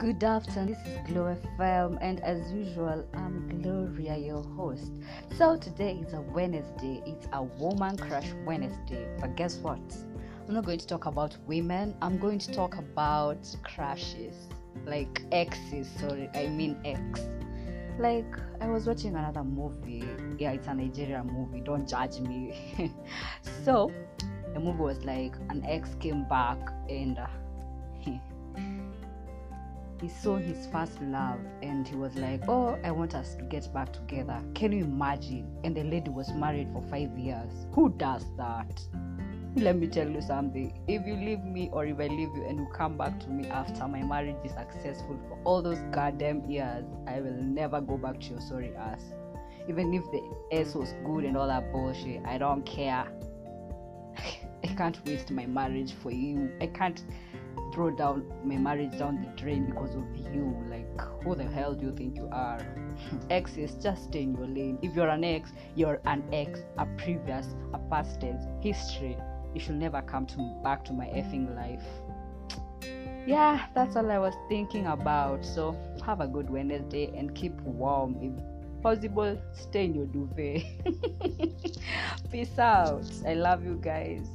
Good afternoon, this is Glow FM, and as usual, I'm Gloria, your host. So, today is a Wednesday, it's a woman crush Wednesday. But guess what? I'm not going to talk about women, I'm going to talk about crushes, like exes, sorry, I mean ex. Like, I was watching another movie, yeah, it's a Nigerian movie, don't judge me. so, the movie was like an ex came back and uh, he saw his first love and he was like, Oh, I want us to get back together. Can you imagine? And the lady was married for five years. Who does that? Let me tell you something. If you leave me or if I leave you and you come back to me after my marriage is successful for all those goddamn years, I will never go back to your sorry ass. Even if the ass was good and all that bullshit, I don't care. I can't waste my marriage for you. I can't throw down my marriage down the drain because of you. Like, who the hell do you think you are? Exes, just stay in your lane. If you're an ex, you're an ex, a previous, a past tense, history. You should never come to back to my effing life. Yeah, that's all I was thinking about. So have a good Wednesday and keep warm. If possible, stay in your duvet. Peace out. I love you guys.